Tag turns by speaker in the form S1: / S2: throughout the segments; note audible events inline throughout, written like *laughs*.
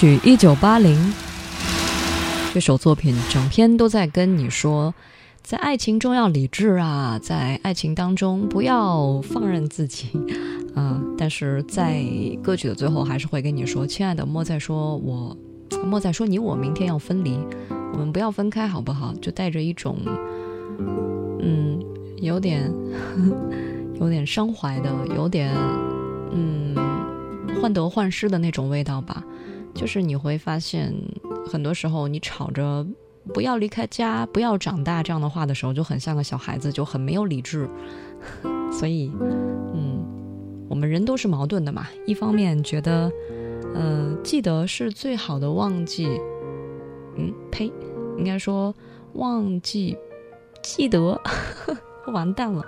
S1: 曲一九八零这首作品，整篇都在跟你说，在爱情中要理智啊，在爱情当中不要放任自己 *laughs* 啊、但是在歌曲的最后，还是会跟你说，亲爱的，莫再说我，莫再说你我明天要分离，我们不要分开，好不好？就带着一种，嗯，有点 *laughs* 有点伤怀的，有点嗯患得患失的那种味道吧。就是你会发现，很多时候你吵着不要离开家、不要长大这样的话的时候，就很像个小孩子，就很没有理智。*laughs* 所以，嗯，我们人都是矛盾的嘛。一方面觉得，呃，记得是最好的忘记，嗯，呸，应该说忘记记得，*laughs* 完蛋了。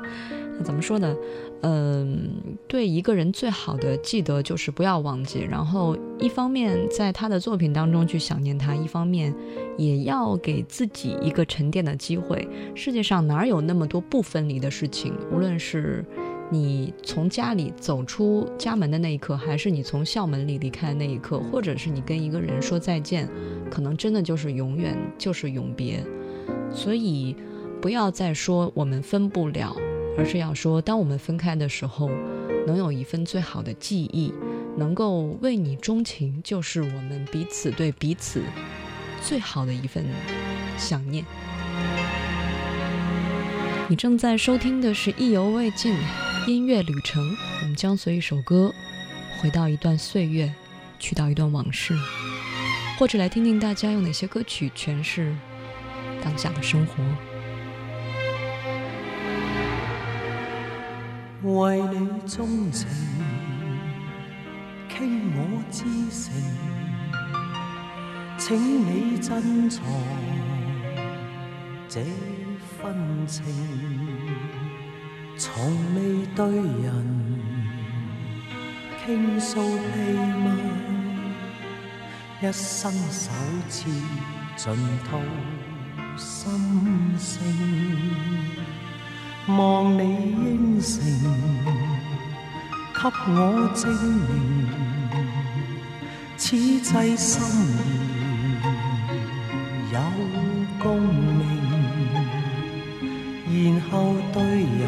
S1: 怎么说呢？嗯，对一个人最好的记得就是不要忘记，然后一方面在他的作品当中去想念他，一方面也要给自己一个沉淀的机会。世界上哪有那么多不分离的事情？无论是你从家里走出家门的那一刻，还是你从校门里离开的那一刻，或者是你跟一个人说再见，可能真的就是永远，就是永别。所以不要再说我们分不了。而是要说，当我们分开的时候，能有一份最好的记忆，能够为你钟情，就是我们彼此对彼此最好的一份想念。你正在收听的是《意犹未尽》音乐旅程，我们将随一首歌，回到一段岁月，去到一段往事，或者来听听大家用哪些歌曲诠释当下的生活。
S2: 为你钟情，倾我至诚，请你珍藏这份情，从未对人倾诉秘密，一生首次尽吐心声。望你應承，給我證明，此際心意有共鸣，然後對人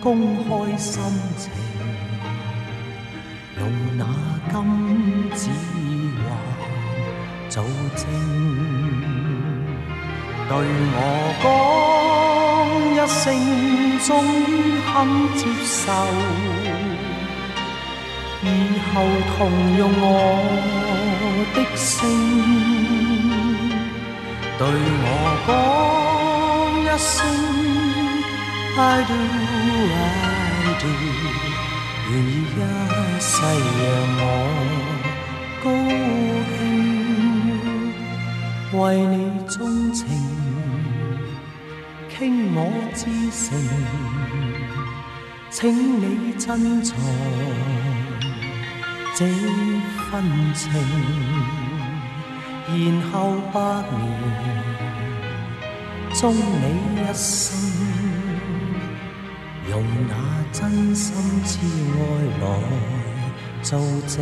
S2: 公开心情，用那金指环做证，对我讲一声，终于肯接受，以后同用我的姓，对我讲一声。I do, I do，愿意一世让我高兴，为你钟情，倾我至诚，请你珍藏这份情，然后百年终你一生。用那真心挚爱来做证。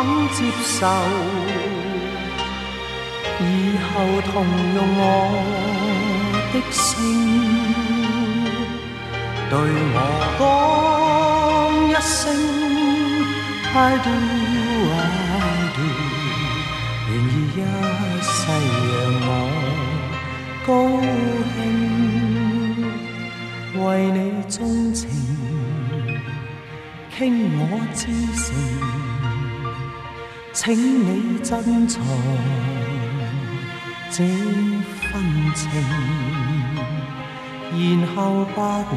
S2: 肯接受，以后同用我的姓。对我讲一声，I do I do，愿意一世让我高兴，为你钟情。倾我至诚，请你珍藏这份情，然后百年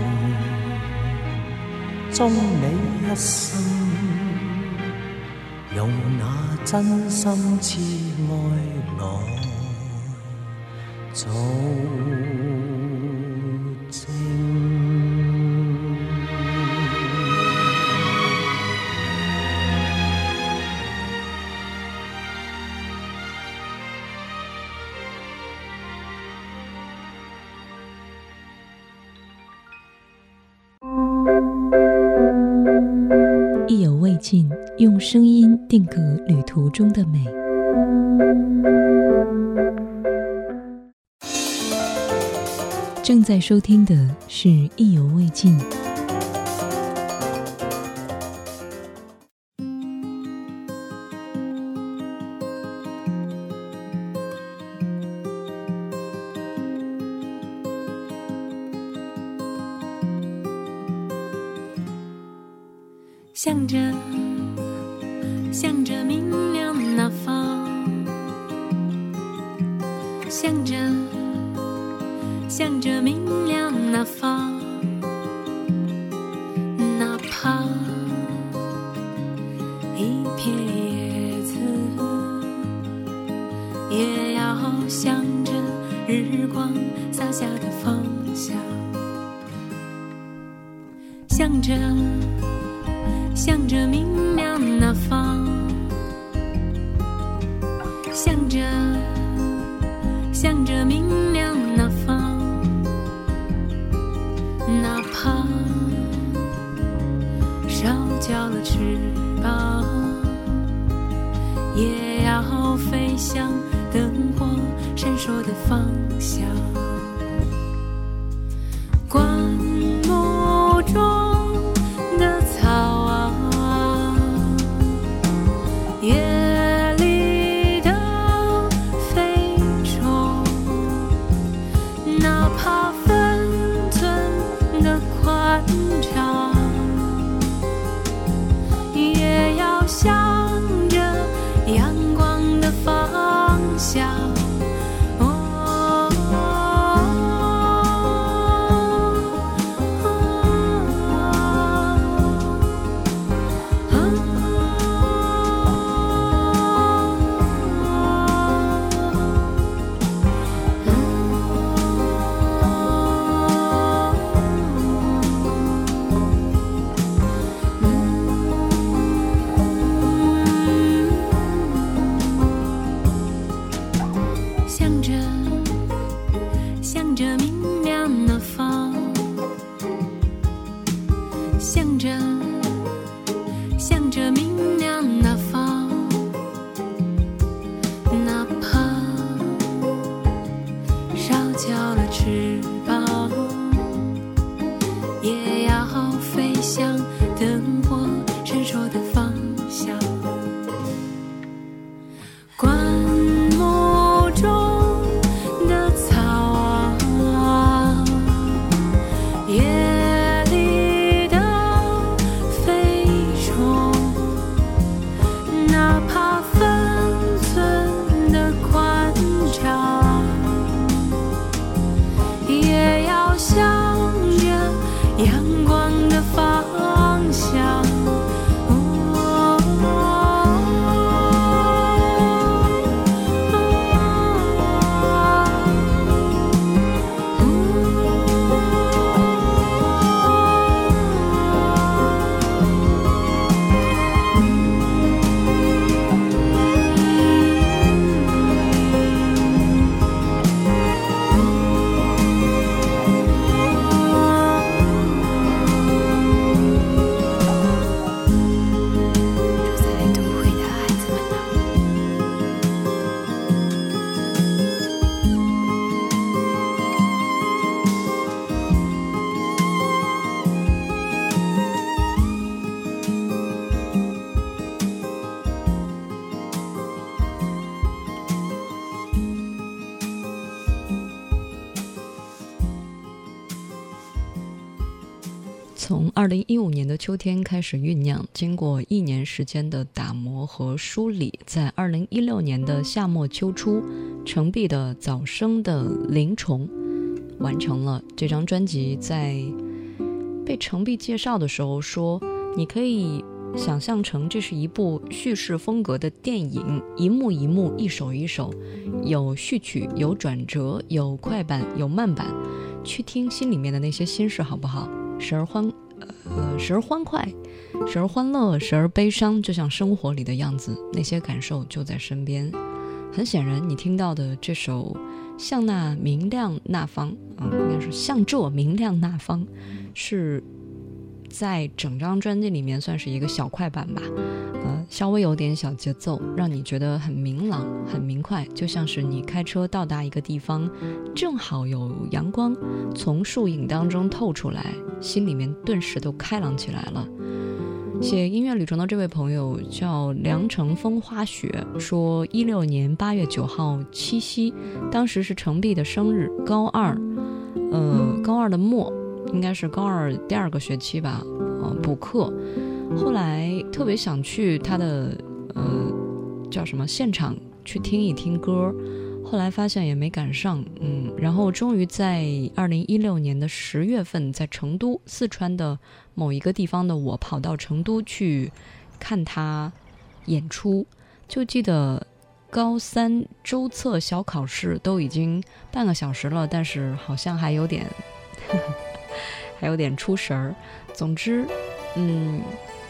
S2: 终你一生，用那真心
S3: 痴。用声音定格旅途中的美。正在收听的是《意犹未尽》。
S4: 向着，向着明亮那方，哪怕一片叶子，也要向着日光洒下的方向，向着。向着明
S1: 二零一五年的秋天开始酝酿，经过一年时间的打磨和梳理，在二零一六年的夏末秋初，程璧的早生的灵虫完成了这张专辑。在被程璧介绍的时候说，你可以想象成这是一部叙事风格的电影，一幕一幕，一首一首，有序曲，有转折，有快板，有慢板，去听心里面的那些心事，好不好？时而欢，呃，时而欢快，时而欢乐，时而悲伤，就像生活里的样子，那些感受就在身边。很显然，你听到的这首《向那明亮那方》，啊，应该是《向这明亮那方》，是在整张专辑里面算是一个小快板吧，稍微有点小节奏，让你觉得很明朗、很明快，就像是你开车到达一个地方，正好有阳光从树影当中透出来，心里面顿时都开朗起来了。写音乐旅程的这位朋友叫梁城风花雪，说一六年八月九号七夕，当时是程璧的生日，高二，呃，高二的末，应该是高二第二个学期吧，呃，补课，后来特别想去他的呃叫什么现场去听一听歌，后来发现也没赶上，嗯，然后终于在二零一六年的十月份，在成都四川的某一个地方的我跑到成都去看他演出，就记得高三周测小考试都已经半个小时了，但是好像还有点 *laughs* 还有点出神儿。总之，嗯，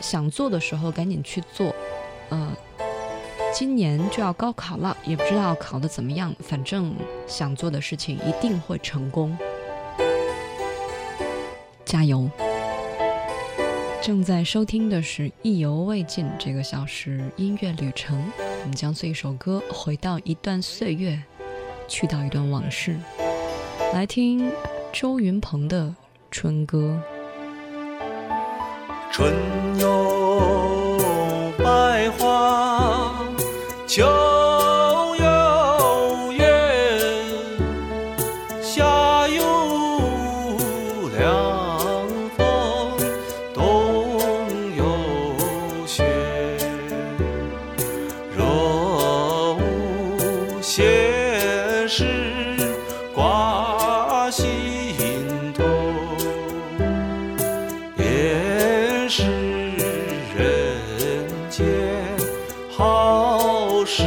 S1: 想做的时候赶紧去做，呃。今年就要高考了，也不知道考的怎么样，反正想做的事情一定会成功，加油！正在收听的是《意犹未尽》这个小时音乐旅程，我们将随一首歌回到一段岁月，去到一段往事，来听周云鹏的《春歌》。
S5: 春有百花，秋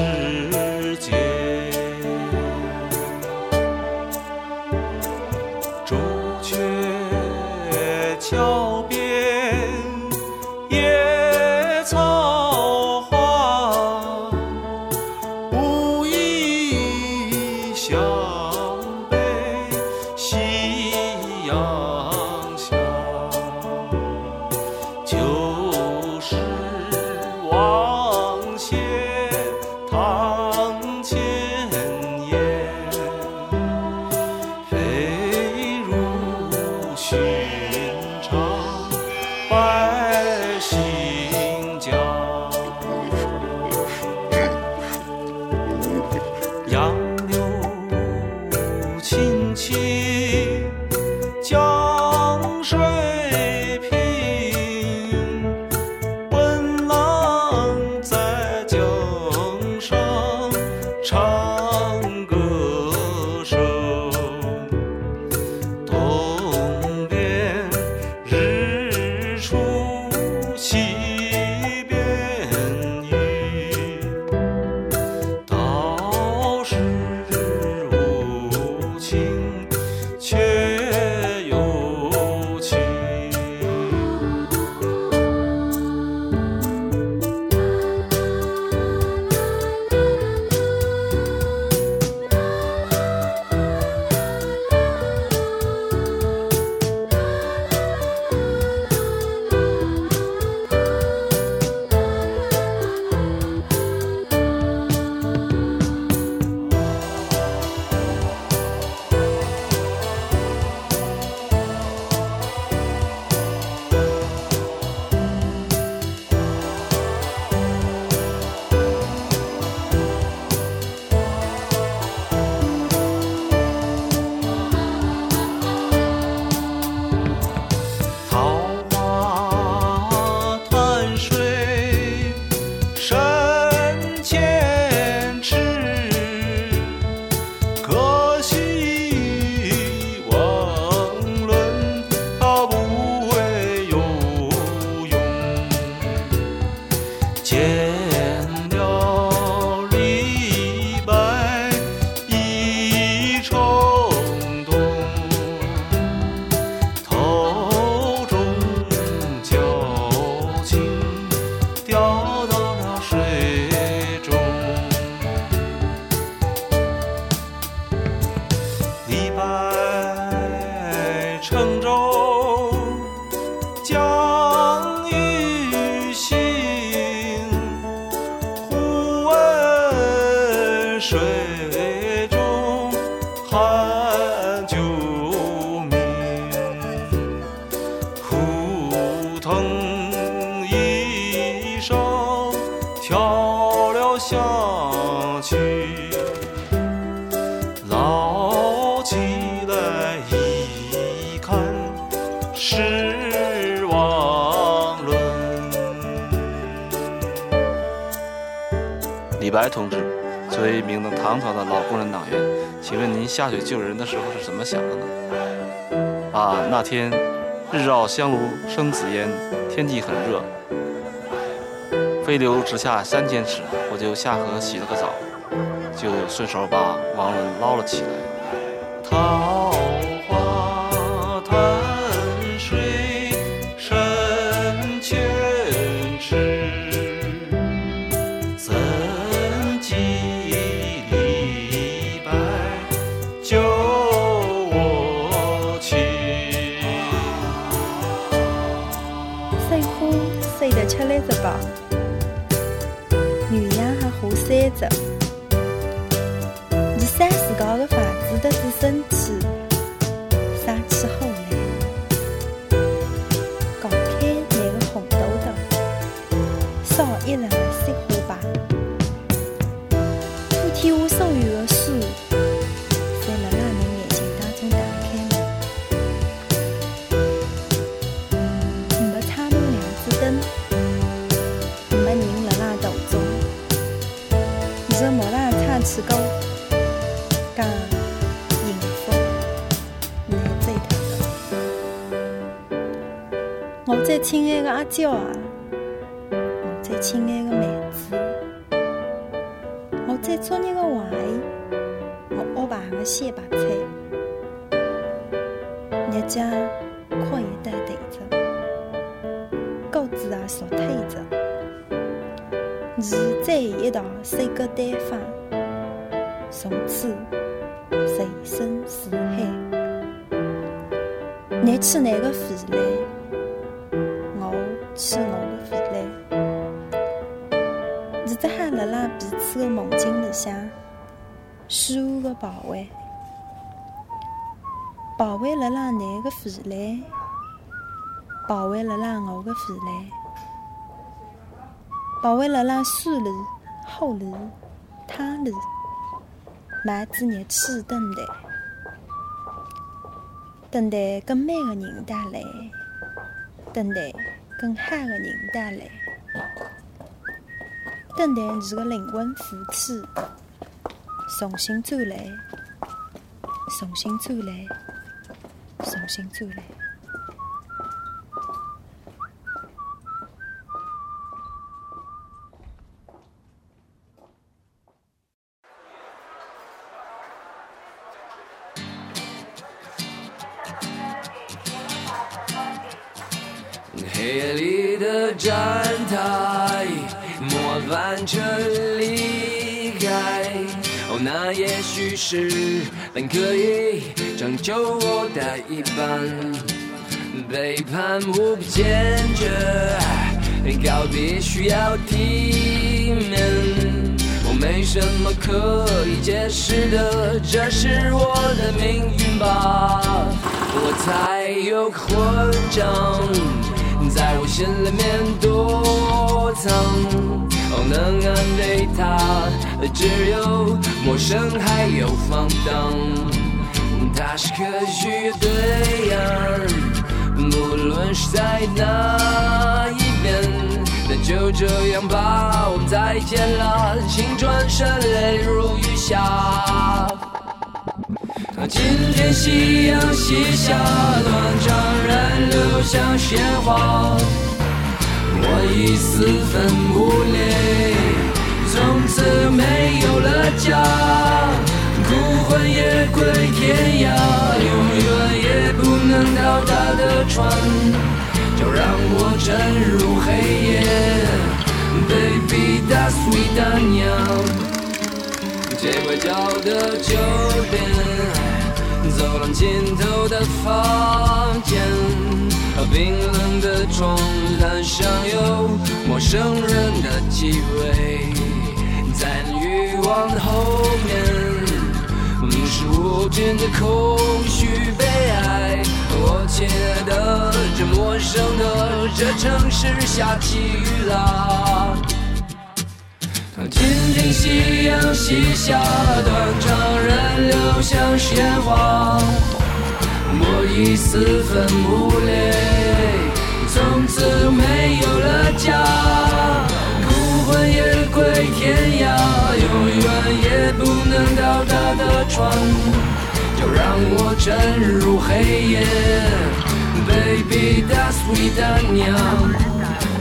S5: 好
S2: 下去。捞起来一看，是王伦。李白同志，作为一名堂堂堂的老共产党员，请问您下水救人的时候是怎么想的呢？啊，那天日照香炉生紫烟，天气很热，飞流直下三千尺，我就下河洗了个澡。就顺手把王伦捞了起来。
S6: 他最亲爱的阿娇啊，我最亲爱的妹子，我最作业的娃儿，我屋旁的鲜白菜，日脚快一带对着。高子也少退着，二在一道水隔单方，从此随身似海。你去哪个回来，个梦境里，向，十五个保卫，保卫了让男的肥嘞，保卫了让我的肥嘞，保卫了让树里、后里、汤里、麦子热气等待，等待更美的人带来，等待更好的人带来。等待你的灵魂附体，重新走来，重新走来，重新走来。
S7: 末班车离开。哦，那也许是本可以拯救我的一半。背叛无比坚决，告别需要体面。我没什么可以解释的，这是我的命运吧。我才有混账。在我心里面躲藏，能安慰他的只有陌生还有放荡。他是可许的对岸，不论是在哪一边，那就这样吧，我们再见了，请转身泪如雨下。今天夕阳西下，断肠人流像鲜花。我已四分五裂，从此没有了家。孤魂野归天涯，永远也不能到达的船，就让我沉入黑夜。Baby，大碎大娘，街拐角的酒店。走廊尽头的房间冰冷的床单上有陌生人的气味，在欲望的后面。是无尽的空虚悲哀。我亲爱的，这陌生的这城市下起雨啦。听听夕阳西下，断肠人流像鲜花。我已四分五裂，从此没有了家，孤魂野归天涯，永远也不能到达的船，就让我沉入黑夜。Baby that's sweet 娘。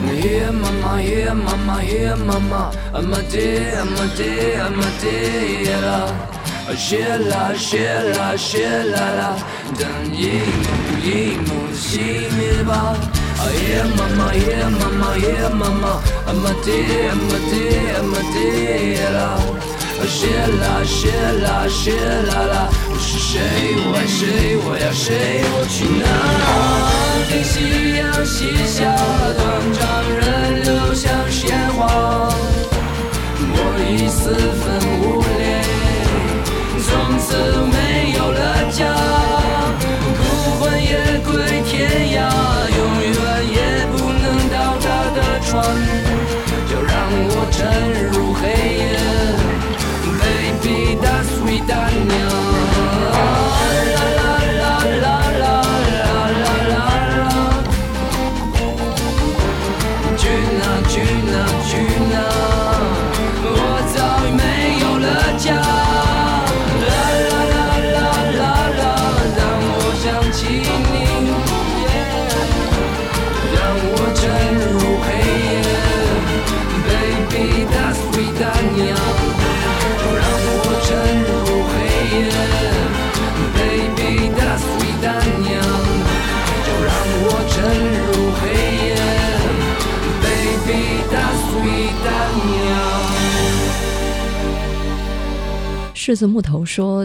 S7: Here mama, here mama, here mama, I'm a day, I'm a day, I'm a day, 谢啦谢啦谢啦啦，等一幕一幕熄灭吧。啊耶妈妈耶妈妈耶妈妈，阿玛爹阿玛爹阿玛爹啦。谢啦谢啦谢啦啦，我是谁？我爱谁？我要谁？我去哪？听夕阳西下，断肠人流像鲜花，我已四分五裂。从
S1: 柿子木头说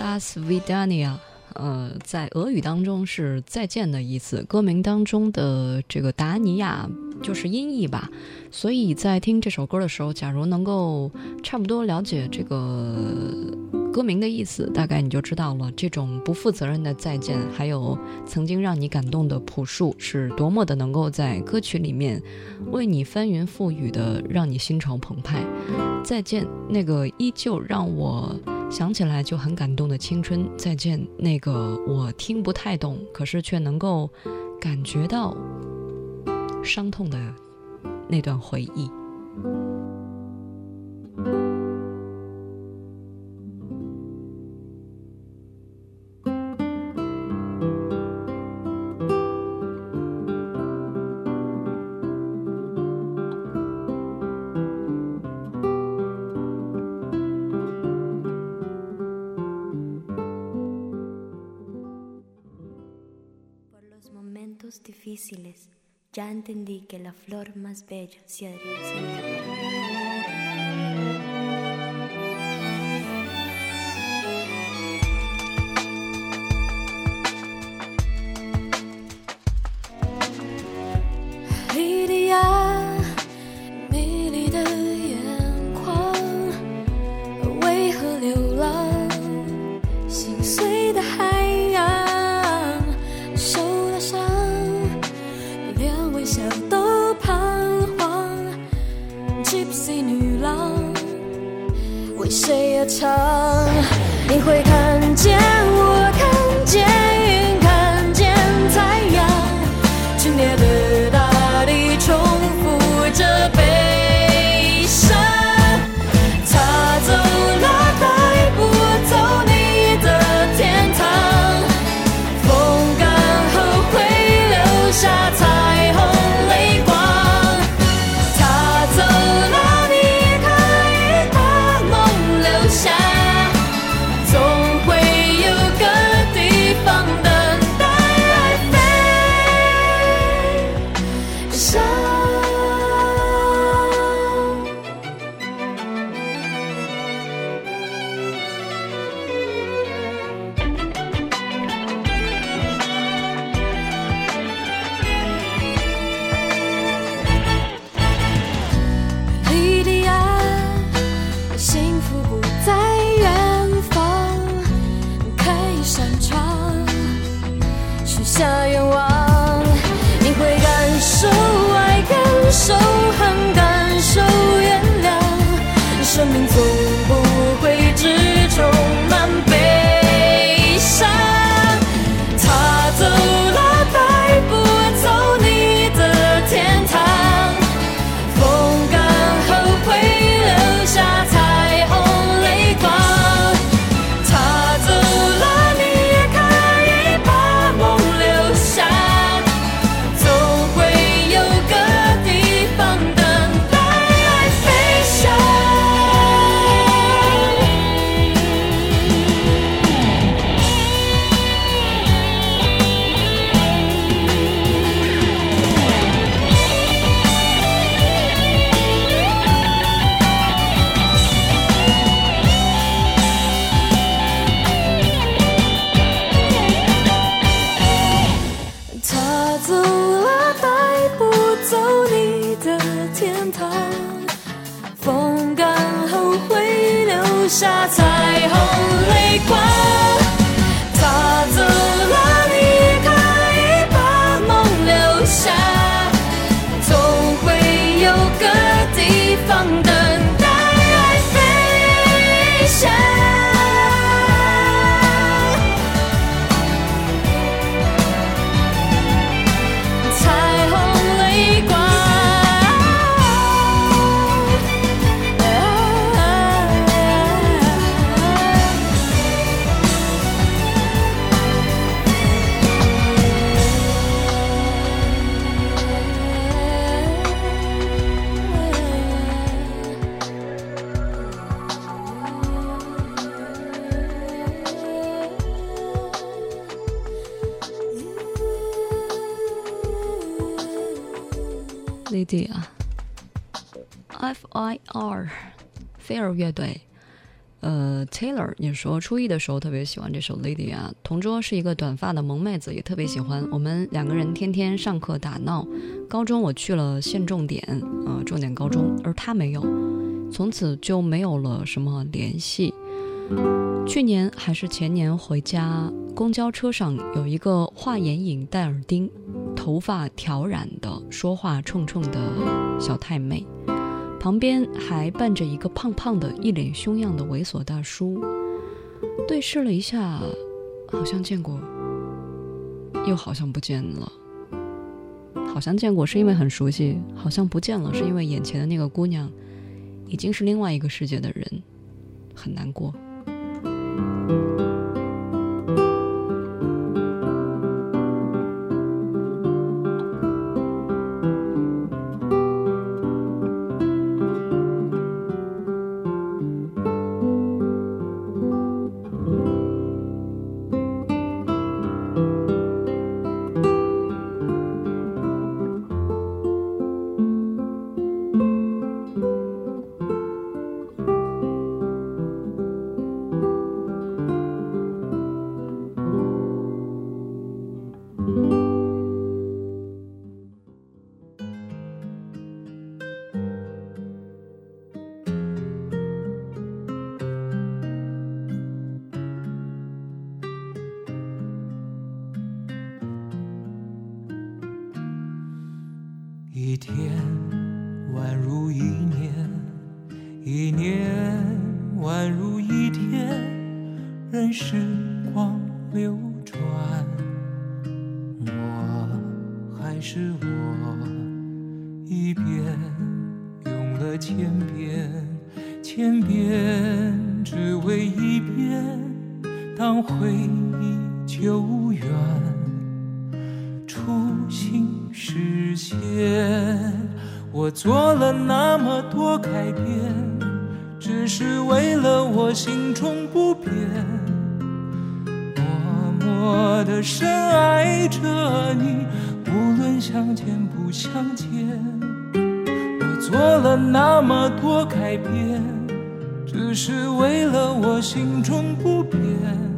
S1: ：“Das Vidania，呃，在俄语当中是再见的意思。歌名当中的这个达尼亚就是音译吧。所以在听这首歌的时候，假如能够差不多了解这个歌名的意思，大概你就知道了，这种不负责任的再见，还有曾经让你感动的朴树，是多么的能够在歌曲里面为你翻云覆雨的，让你心潮澎湃。”再见，那个依旧让我想起来就很感动的青春。再见，那个我听不太懂，可是却能够感觉到伤痛的那段回忆。
S8: Ya entendí que la flor más bella se adhiere
S1: 菲儿乐队，呃，Taylor，你说初一的时候特别喜欢这首《Lady》啊》，同桌是一个短发的萌妹子，也特别喜欢。我们两个人天天上课打闹。高中我去了县重点，呃，重点高中，而他没有，从此就没有了什么联系。去年还是前年回家，公交车上有一个画眼影、戴耳钉、头发挑染的、说话冲冲的小太妹，旁边还伴着一个胖胖的、一脸凶样的猥琐大叔。对视了一下，好像见过，又好像不见了。好像见过是因为很熟悉，好像不见了是因为眼前的那个姑娘已经是另外一个世界的人，很难过。
S9: 永不变。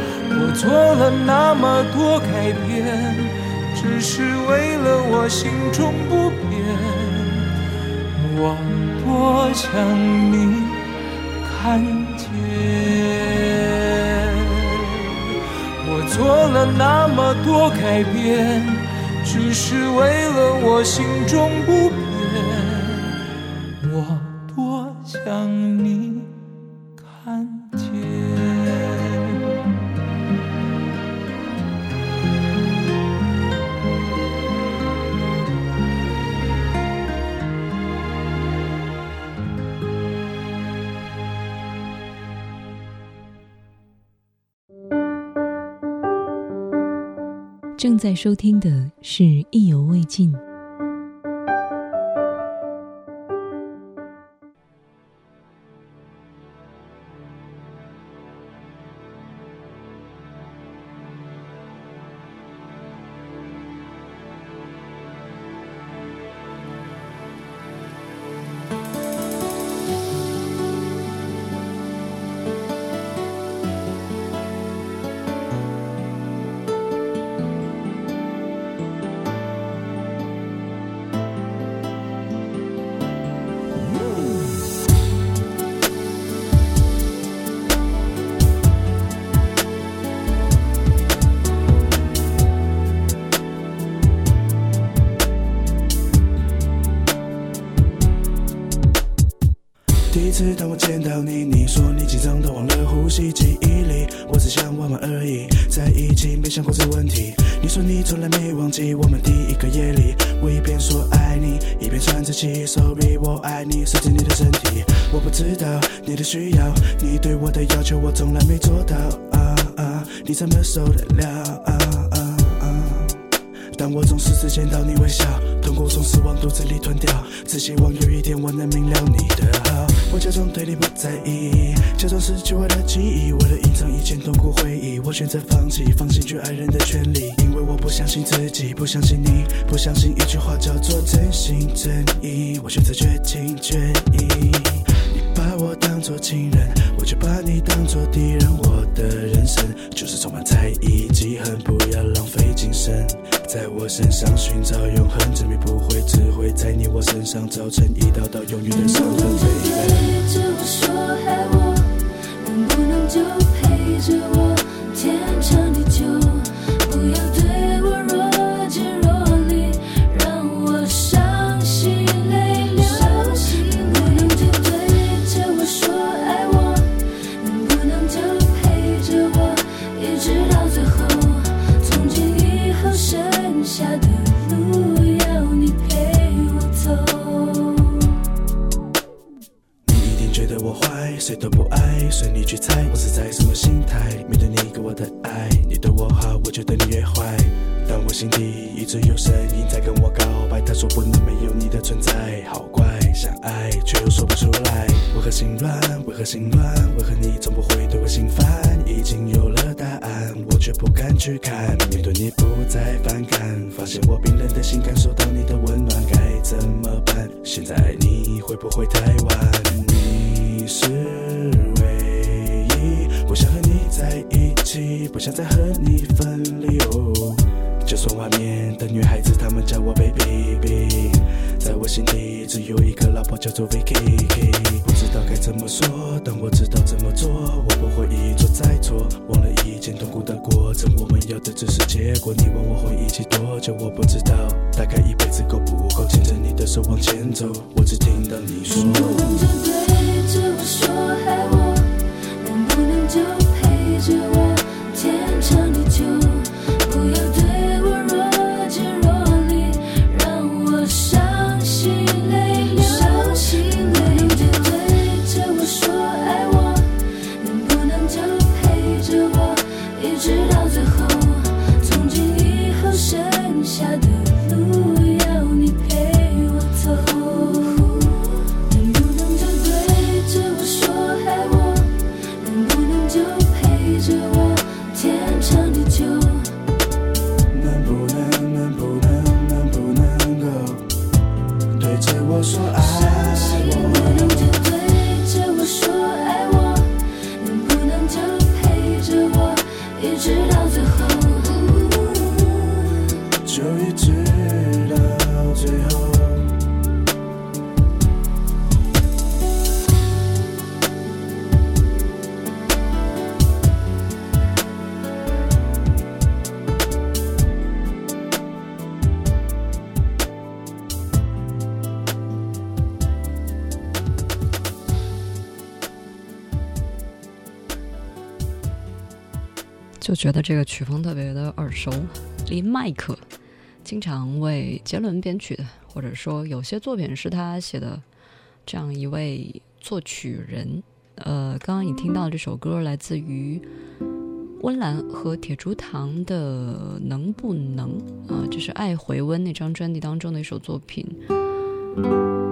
S9: 我做了那么多改变，只是为了我心中不变，我多想你看见。我做了那么多改变，只是为了我心中不变。
S1: 在收听的是《意犹未尽》。
S10: 希望有一天我能明了你的好。我假装对你不在意，假装失去我的记忆，为了隐藏以前痛苦回忆，我选择放弃，放弃去爱人的权利，因为我不相信自己，不相信你，不相信一句话叫做真心真意，我选择绝情绝义。你把我当作情人，我却把你当作敌人。我的人生就是充满猜疑、记恨，不要浪费精神，在我身上寻找永恒，证明不会，只会在你我身上造成一道道永远的伤痕。
S8: 对着我说爱我，能不能就陪着我天长地久？不要
S1: 这个曲风特别的耳熟。林麦克经常为杰伦编曲的，或者说有些作品是他写的，这样一位作曲人。呃，刚刚你听到这首歌来自于温岚和铁竹堂的《能不能》啊，这是《爱回温》那张专辑当中的一首作品。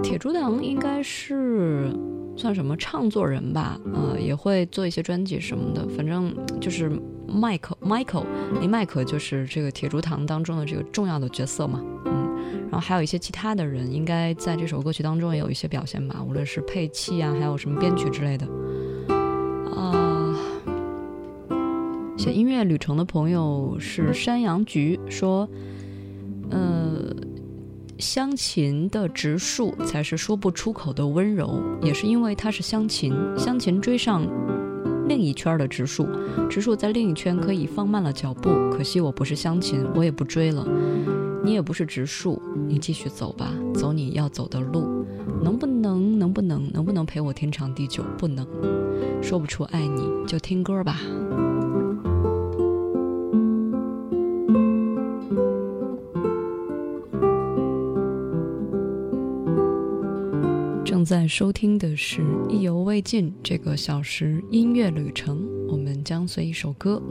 S1: 铁竹堂应该是算什么唱作人吧，呃，也会做一些专辑什么的，反正就是麦克 Michael 林麦克就是这个铁竹堂当中的这个重要的角色嘛，嗯，然后还有一些其他的人，应该在这首歌曲当中也有一些表现吧，无论是配器啊，还有什么编曲之类的，啊、写音乐旅程的朋友是山羊菊说，呃。湘琴的植树才是说不出口的温柔，也是因为它是湘琴，湘琴追上另一圈的植树，植树在另一圈可以放慢了脚步。可惜我不是湘琴，我也不追了。你也不是植树，你继续走吧，走你要走的路。能不能，能不能，能不能陪我天长地久？不能，说不出爱你，就听歌吧。正在收听的是《意犹未尽》这个小时音乐旅程，我们将随一首歌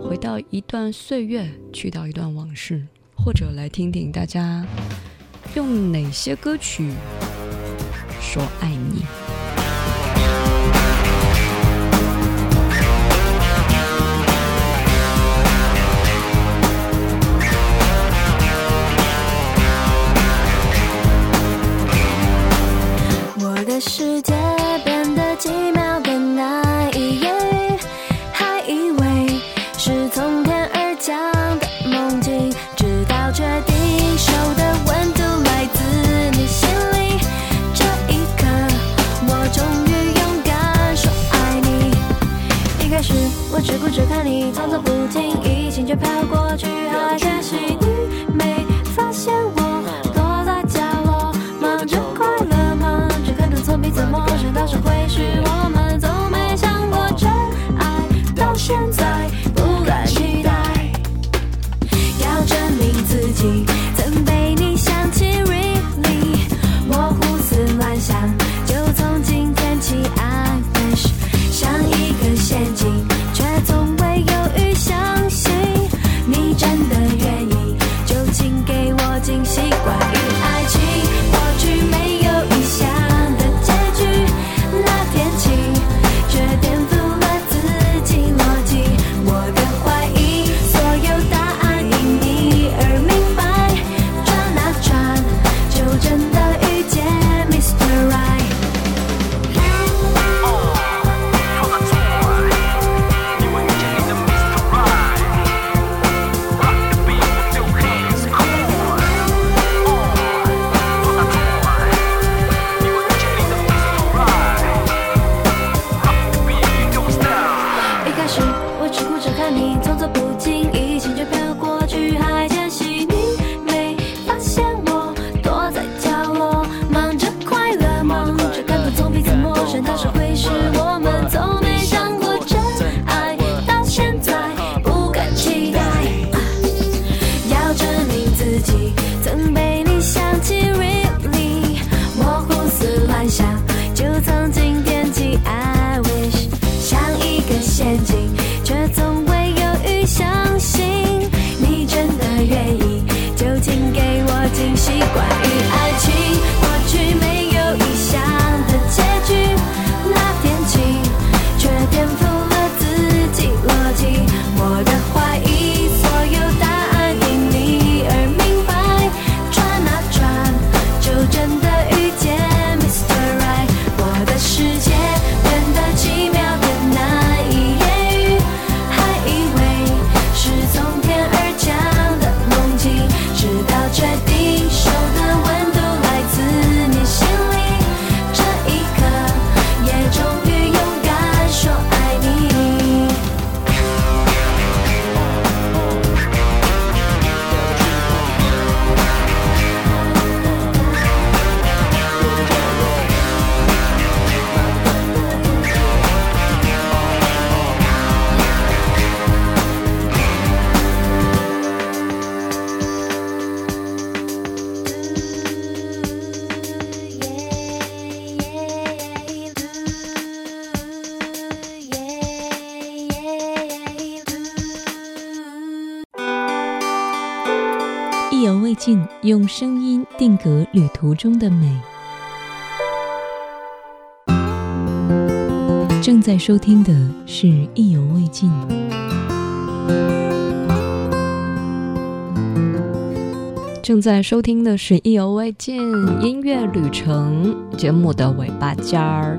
S1: 回到一段岁月，去到一段往事，或者来听听大家用哪些歌曲说爱你。
S8: 我只顾着看你匆匆不经意，心却飘过去，好可惜你没发现我
S3: 声音定格旅途中的美。正在收听的是《意犹未尽》。
S1: 正在收听的是《意犹未尽音乐旅程》节目的尾巴尖儿。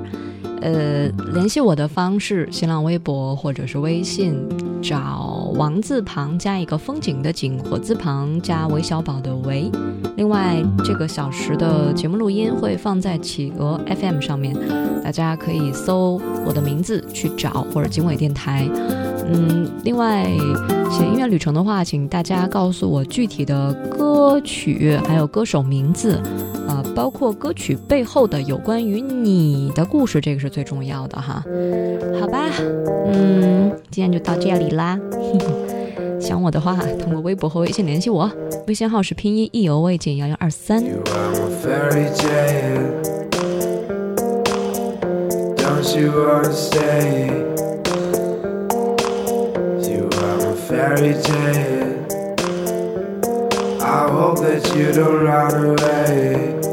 S1: 呃，联系我的方式：新浪微博或者是微信，找王字旁加一个风景的景，火字旁加韦小宝的韦。另外，这个小时的节目录音会放在企鹅 FM 上面，大家可以搜我的名字去找，或者经纬电台。嗯，另外写音乐旅程的话，请大家告诉我具体的歌曲，还有歌手名字，呃，包括歌曲背后的有关于你的故事，这个是最重要的哈。好吧，嗯，今天就到这里啦。*laughs* 想我的话，通过微博和微信联系我，微信号是拼音意犹未尽幺幺二三。
S11: Don't you wanna stay? You fairy tale. I hope that you don't run away.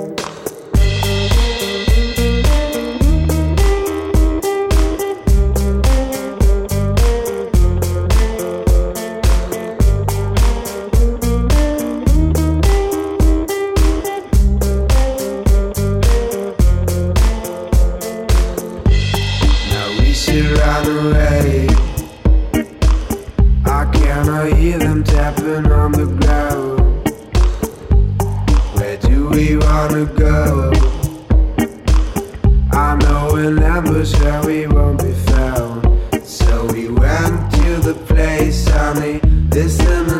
S11: We wanna go? I know an ambush where we won't be found. So we went to the place, honey, listening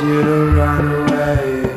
S11: you to run away.